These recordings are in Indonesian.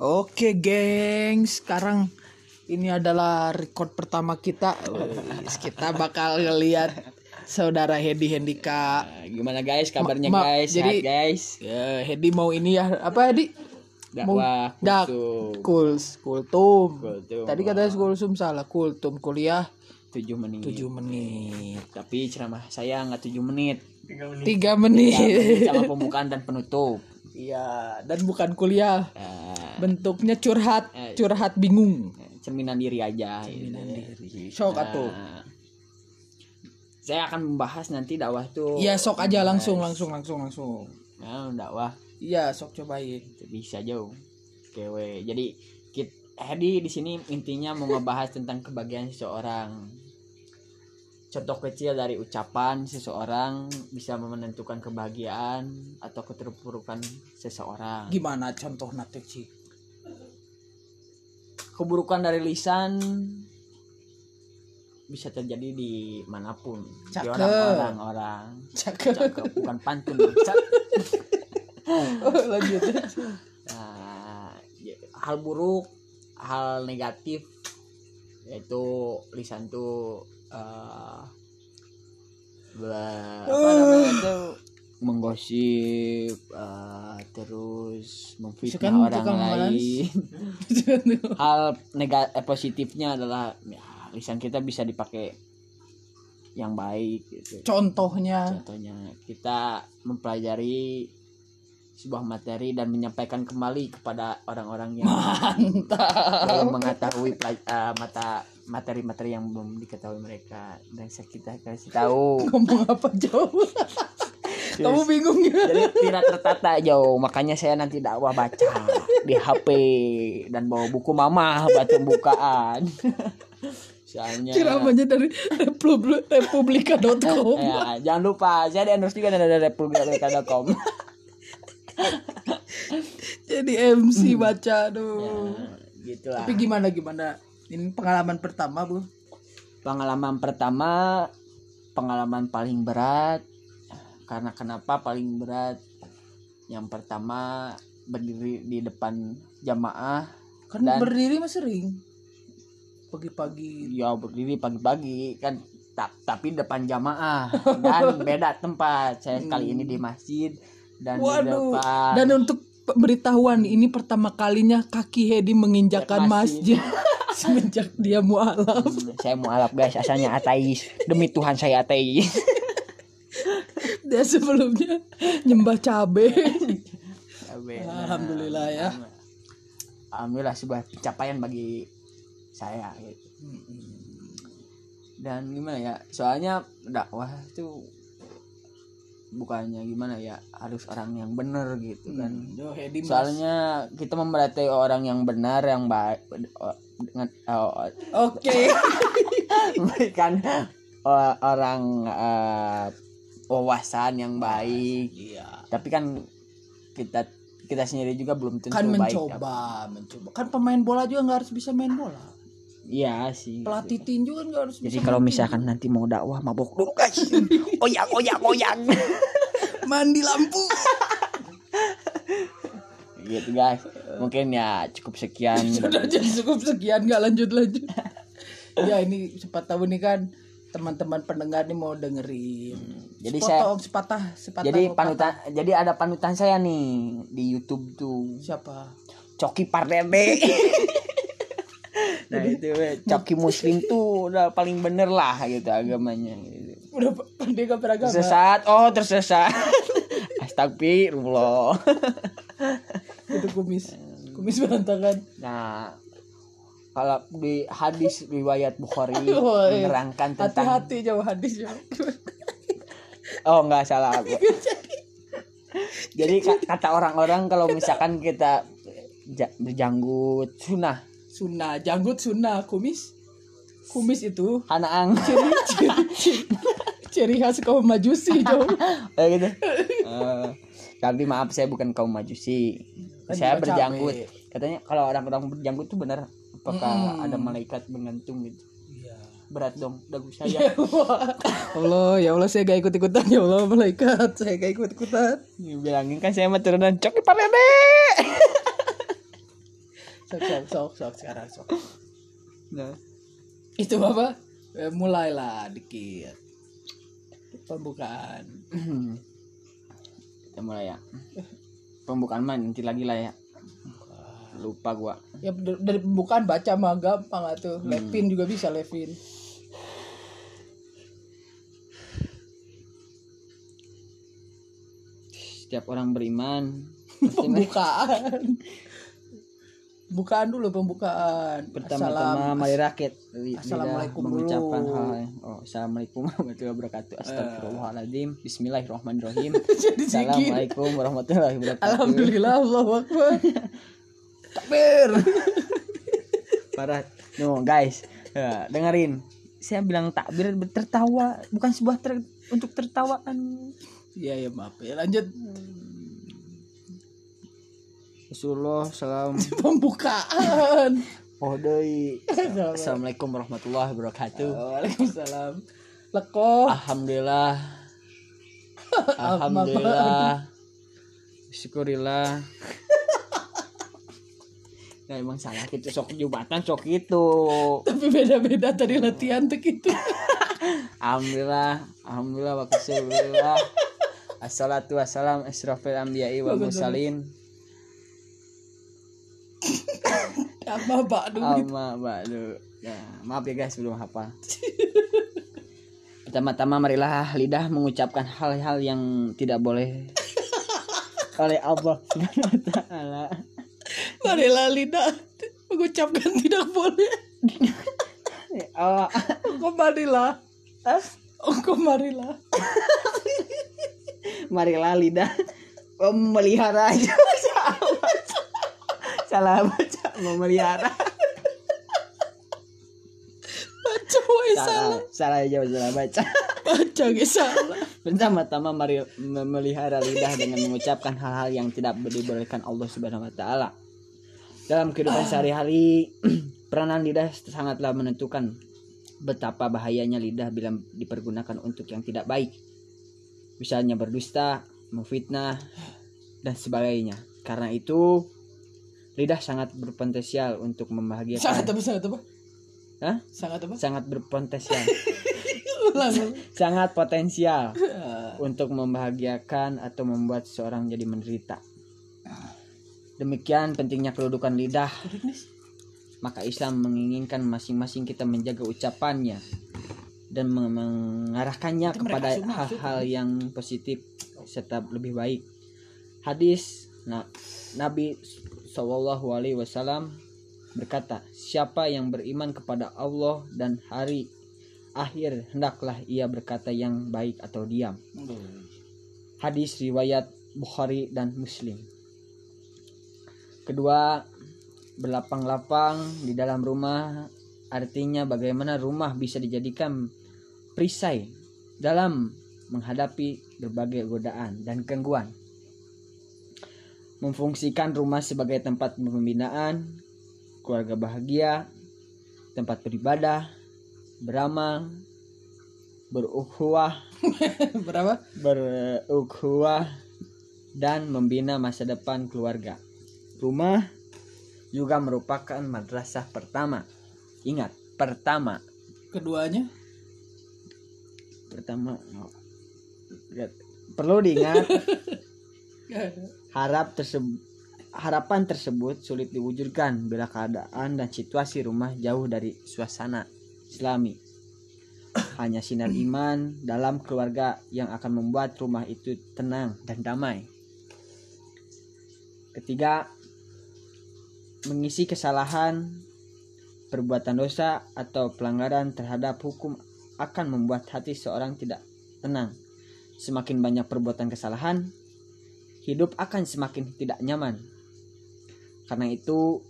Oke, geng. Sekarang ini adalah record pertama kita. Wis, kita bakal ngeliat saudara Hedi Hendika. Nah, gimana guys kabarnya Ma- ma- guys? jadi- Sehat guys. Ya, Hedi mau ini ya. Apa Hedi? Dakwah dak kultum. kuls kultum. Kultum. Tadi katanya kultum salah. Kultum kuliah 7 menit. 7 menit. Tapi ceramah saya nggak 7 menit. 3 menit. Sama pembukaan dan penutup. Iya, dan bukan kuliah. Nah, Bentuknya curhat, Eh. curhat bingung. cerminan diri aja. Cerminan diri. Sok atuh. saya akan membahas nanti dakwah tuh. Iya, sok aja langsung langsung langsung langsung. Nah, dakwah Iya, sok cobain. bisa jauh. Kewe. Jadi kit Hedi di sini intinya mau ngebahas tentang kebahagiaan seseorang. Contoh kecil dari ucapan seseorang bisa menentukan kebahagiaan atau keterpurukan seseorang. Gimana contoh nate Ci? Keburukan dari lisan bisa terjadi di mana pun. Di Cakep. orang-orang orang. Cakep. Cakep, bukan pantun. Oh, lanjut. Nah, hal buruk, hal negatif yaitu lisan tuh eh, be- apa namanya tuh menggosip eh, terus memfitnah orang lain. hal negatif eh, positifnya adalah ya, lisan kita bisa dipakai yang baik gitu. Contohnya Contohnya kita mempelajari sebuah materi dan menyampaikan kembali kepada orang-orang yang belum mengetahui eh, mata materi-materi yang belum diketahui mereka dan saya kita kasih tahu ngomong apa jauh. Kamu bingung ya? jadi tidak tertata jauh makanya saya nanti dakwah baca di HP dan bawa buku mama batu bukaan soalnya Ceramahnya dari republi- republika.com. ya, jangan lupa saya di endorse juga dari republika.com Jadi MC baca aduh. gitu lah Tapi gimana gimana? Ini pengalaman pertama, Bu. pengalaman pertama pengalaman paling berat karena kenapa paling berat yang pertama berdiri di depan jamaah Kan Dan- berdiri mah sering. Pagi-pagi. ya berdiri pagi-pagi kan ta- tapi depan jamaah dan beda tempat saya kali ini di masjid dan di Waduh. depan Dan untuk pemberitahuan ini pertama kalinya kaki Hedi menginjakan Masjid. masjid semenjak dia mualaf. Hmm, saya mau alap guys asalnya ateis demi Tuhan saya ateis Dia sebelumnya nyembah cabe. Amin. Alhamdulillah ya. alhamdulillah sebuah pencapaian bagi saya gitu. dan gimana ya soalnya dakwah itu bukannya gimana ya harus orang yang benar gitu kan Yo Hedi Mas. soalnya kita memberati orang yang benar yang baik dengan oh, Oke. memberikan uh, orang uh, wawasan yang baik Iya. tapi kan kita kita sendiri juga belum tentu Kan baik mencoba, mencoba. Kan pemain bola juga nggak harus bisa main bola. iya sih Pelatih tinju kan nggak harus Jadi bisa. kalau misalkan nanti mau dakwah mabok dulu guys. Oyang oyang oyang. mandi lampu. gitu guys. Mungkin ya cukup sekian. Sudah jadi cukup sekian nggak lanjut lanjut. ya ini sempat tahu nih kan teman-teman pendengar nih mau dengerin. Jadi Sepotong, sepatah, sepatah. Jadi panutan jadi ada panutan saya nih di YouTube tuh. siapa? Coki Pardede. nah itu we, Coki Muslim tuh udah paling bener lah gitu agamanya gitu. Udah dia gak beragama. Tersesat, oh tersesat. Astagfirullah. Itu kumis. Kumis berantakan. Nah, kalau di hadis riwayat Bukhari Woi. menerangkan tentang Hati-hati jauh hadis ya. oh nggak salah aku. Jadi ka- kata orang-orang kalau misalkan kita ja- berjanggut sunah Sunnah, janggut sunnah, kumis. Kumis itu hanaang ciri ciri, ciri, ciri khas kaum majusi jauh. kayak gitu. Eh, tapi maaf saya bukan kaum majusi. Kan saya berjanggut. Katanya kalau orang-orang berjanggut tuh benar apakah ada malaikat menggantung gitu. Iya. Berat dong dagu saya. Ya Allah, ya Allah saya gak ikut ikutan ya Allah malaikat saya gak ikut ikutan. Bilangin kan saya mah turunan coki parede. sok sok sok sok sekarang sok. Nah, itu apa? Eh, mulailah dikit. Pembukaan. Kita mulai ya. Pembukaan mah nanti lagi lah ya lupa gua. Ya dari pembukaan baca mah gampang tuh. Levin juga bisa Levin. Setiap orang beriman pembukaan. Bukaan dulu pembukaan. Pertama-tama mari lidah Assalamualaikum mengucapkan dulu. hal oh assalamualaikum warahmatullahi wabarakatuh. Astagfirullahaladzim. Bismillahirrahmanirrahim. Assalamualaikum warahmatullahi wabarakatuh. Alhamdulillah Allah akbar takbir. Parah. No guys. Ya, dengerin. Saya bilang takbir tertawa bukan sebuah ter- untuk tertawaan iya ya maaf. Ya lanjut. Rasulullah salam. Pembukaan. Oh deui assalamualaikum warahmatullahi wabarakatuh. Waalaikumsalam. Lekoh. Alhamdulillah. Alhamdulillah. Syukurillah nah emang salah gitu sok jubatan sok itu tapi beda-beda tadi latihan tuh gitu alhamdulillah alhamdulillah wa kasulillah assalatu wassalam asrafil anbiya'i wal mursalin apa pak dulu Amma ba'du. Ya, maaf ya guys belum hafal. Pertama-tama marilah lidah mengucapkan hal-hal yang tidak boleh oleh Allah Subhanahu wa taala. Marilah lidah mengucapkan tidak boleh. Oh, kok marilah oh kok marilah marilah lidah memelihara aja. Salah baca. Memelihara. baca woy salah. Salah, aja salah baca. baca guys salah. Pertama-tama mari memelihara lidah dengan mengucapkan hal-hal yang tidak dibolehkan Allah Subhanahu wa taala. Dalam kehidupan sehari-hari, peranan lidah sangatlah menentukan betapa bahayanya lidah bila dipergunakan untuk yang tidak baik. Misalnya berdusta, memfitnah, dan sebagainya. Karena itu, lidah sangat berpotensial untuk sangat membahagiakan. apa sangat apa Hah? sangat apa Sangat berpotensial. sangat potensial. Untuk membahagiakan atau membuat seseorang jadi menderita. Demikian pentingnya kedudukan lidah. Maka Islam menginginkan masing-masing kita menjaga ucapannya dan meng- mengarahkannya kepada hal-hal yang positif serta lebih baik. Hadis nah, Nabi Shallallahu Alaihi Wasallam berkata, siapa yang beriman kepada Allah dan hari akhir hendaklah ia berkata yang baik atau diam. Hadis riwayat Bukhari dan Muslim. Kedua, berlapang-lapang di dalam rumah artinya bagaimana rumah bisa dijadikan perisai dalam menghadapi berbagai godaan dan gangguan. Memfungsikan rumah sebagai tempat pembinaan, keluarga bahagia, tempat beribadah, beramal, berukhuwah, berapa berukhuwah dan membina masa depan keluarga. Rumah juga merupakan madrasah pertama. Ingat, pertama. keduanya Pertama oh, perlu diingat harap tersebut harapan tersebut sulit diwujudkan bila keadaan dan situasi rumah jauh dari suasana islami. Hanya sinar iman dalam keluarga yang akan membuat rumah itu tenang dan damai. Ketiga, mengisi kesalahan, perbuatan dosa atau pelanggaran terhadap hukum akan membuat hati seorang tidak tenang. Semakin banyak perbuatan kesalahan, hidup akan semakin tidak nyaman. Karena itu,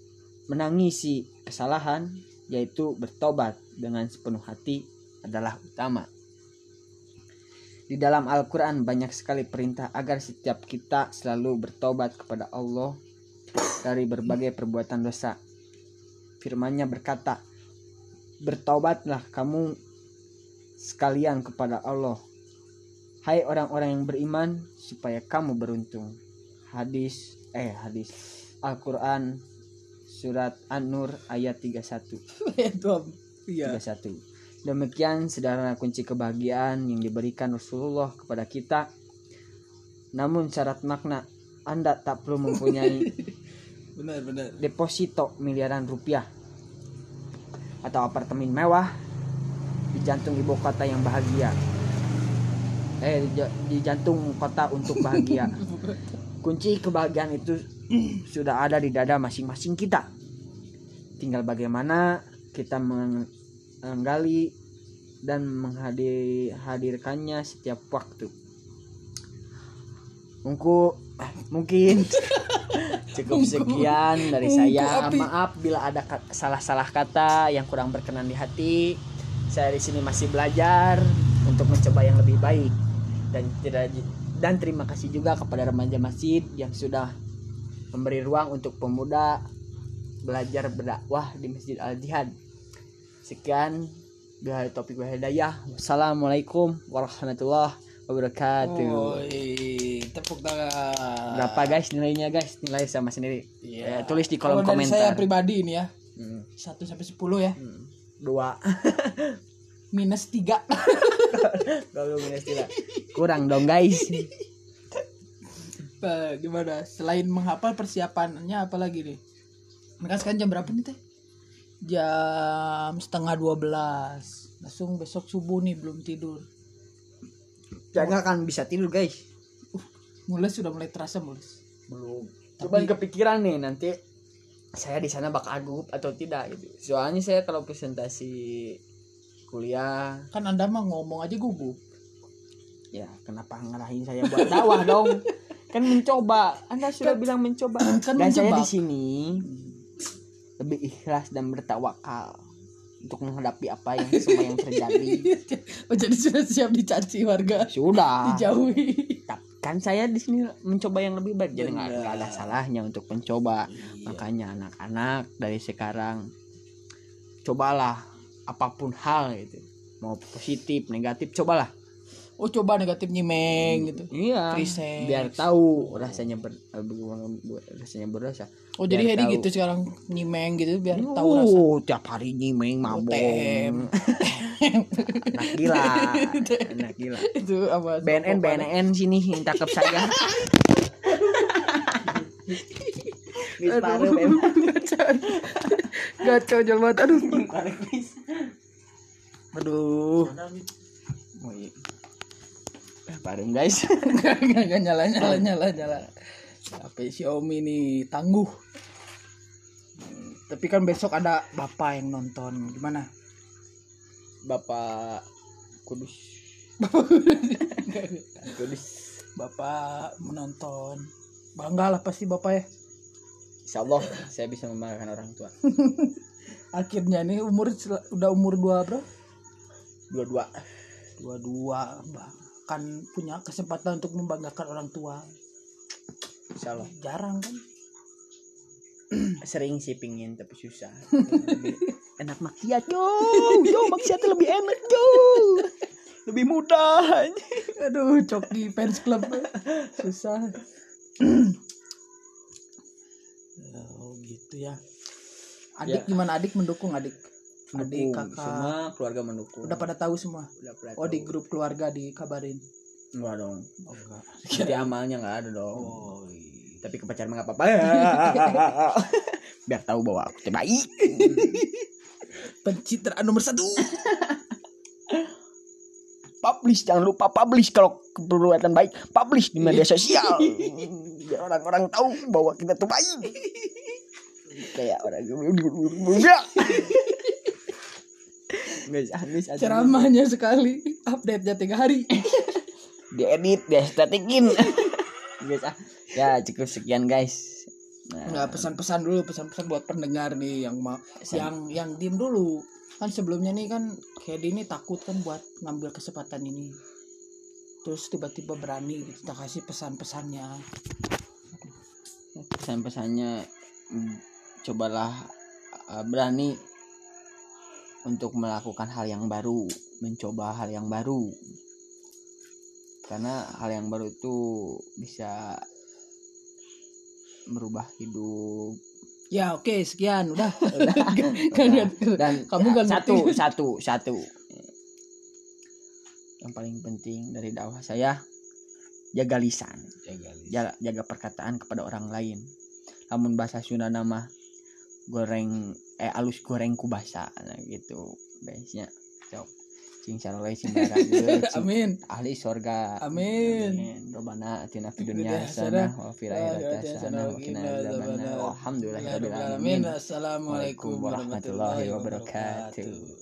menangisi kesalahan yaitu bertobat dengan sepenuh hati adalah utama. Di dalam Al-Quran banyak sekali perintah agar setiap kita selalu bertobat kepada Allah dari berbagai perbuatan dosa. Firman-Nya berkata, "Bertobatlah kamu sekalian kepada Allah, hai orang-orang yang beriman, supaya kamu beruntung." Hadis eh hadis Al-Quran surat An-Nur ayat 31 itu apa? iya 31 demikian sederhana kunci kebahagiaan yang diberikan Rasulullah kepada kita namun syarat makna anda tak perlu mempunyai benar benar. Deposito miliaran rupiah. Atau apartemen mewah di jantung ibu kota yang bahagia. Eh di, ja- di jantung kota untuk bahagia. Kunci kebahagiaan itu sudah ada di dada masing-masing kita. Tinggal bagaimana kita meng- menggali dan menghadirkannya setiap waktu. Mungku, mungkin cukup sekian dari saya. Maaf bila ada salah-salah kata yang kurang berkenan di hati. Saya di sini masih belajar untuk mencoba yang lebih baik dan tidak dan terima kasih juga kepada remaja masjid yang sudah memberi ruang untuk pemuda belajar berdakwah di Masjid Al Jihad. Sekian biar topik wa hidayah. Wassalamualaikum warahmatullahi wabarakatuh. Tepuk tangan. Berapa guys nilainya guys? Nilai sama sendiri. Iya. Eh, tulis di kolom Kalau dari saya komentar. pribadi ini ya, Hmm, 1 sampai 10 ya. hmm. Dua. Minus 3. Kalau minus tiga. Kurang dong guys. gimana? Selain menghafal persiapannya apa lagi nih? Mereka sekarang jam berapa nih teh? Jam setengah 12 Langsung besok subuh nih belum tidur. Jangan akan bisa tidur guys. Mulai sudah mulai terasa mulai. Belum. Tapi- Cuman kepikiran nih nanti saya di sana bakal gugup atau tidak gitu. Soalnya saya kalau presentasi kuliah Kan Anda mah ngomong aja gugup. ya kenapa ngarahin saya buat dakwah dong kan mencoba anda sudah bilang mencoba kan dan saya mencoba. di sini lebih ikhlas dan bertawakal untuk menghadapi apa yang semua yang terjadi oh jadi sudah siap dicaci warga. sudah Dijauhi. Tapi kan saya di sini mencoba yang lebih baik jadi nggak ada salahnya untuk mencoba Iya. makanya anak-anak dari sekarang cobalah apa pun hal gitu mau positif negatif cobalah Oh coba negatif nyimeng gitu. iya Free sex. biar tahu rasanya ber, eh, rasanya berdosa Oh jadi Hedi gitu sekarang nyimeng gitu biar tahu rasa. Oh, tiap hari nyimeng mabok. Anak gila. Anak gila. Itu apa? BNN BNN sini yang tangkap saya. Wis Bem. Gacau jual banget aduh. Aduh. Oh, iya. Eh, guys. Enggak nyala nyala nyala nyala. HP Xiaomi nih tangguh. Hmm, Tapi kan besok ada bapak yang nonton. Gimana? Bapak Kudus. Kudus. Bapak menonton. Bangga lah pasti bapak ya. Insya Allah saya bisa membanggakan orang tua. Akhirnya nih umur udah umur dua bro. Dua-dua. Dua dua bahkan punya kesempatan untuk membanggakan orang tua. Insya Allah. Jarang kan? Sering sih pingin tapi susah. Enak maksiat yo. Yo maksiat lebih enak yo. Lebih mudah. Aduh, coki fans club susah. oh gitu ya. Adik Ya. gimana adik mendukung adik? Adik Mendukung. kakak Semua keluarga mendukung. udah pada tahu semua. Udah pada Oh di tahu. grup keluarga dikabarin. Enggak dong. Oh enggak. Jadi amalnya enggak ada dong. Oh iya. Tapi ke pacar mah enggak apa-apa. Biar tahu bahwa aku baik. Pencitraan nomor satu. Publish jangan lupa publish kalau keperbuatan baik. Publish di media sosial. Biar orang-orang tahu bahwa kita tuh baik. Kayak orang. Ceramahnya sekali, update-nya tiga hari. diedit diestetikin ah ya cukup sekian guys nah, pesan-pesan dulu, pesan-pesan buat pendengar nih yang mau Pesan. yang yang diem dulu. Kan sebelumnya nih kan Hedi ini takut kan buat ngambil kesempatan ini. Terus tiba-tiba berani gitu. kita kasih pesan-pesannya. pesan-pesannya mm, cobalah uh, berani untuk melakukan hal yang baru mencoba hal yang baru karena hal yang baru itu bisa merubah hidup. Ya oke sekian. Udah. Kan- kan- dan kamu kan satu satu satu. Yang paling penting dari dakwah saya jaga lisan. Jaga, jaga perkataan kepada orang lain. Namun bahasa Sunda nama goreng eh alus goreng kubasa nah gitu biasanya. Cok cing cing barageun, cing Amin. ahli sorga. Amin. Robana atina fid Dunia hasanah wa fil akhirati hasanah wa qina adzabannar. alhamdulillahirabbil alamin. Assalamualaikum warahmatullahi wabarakatuh.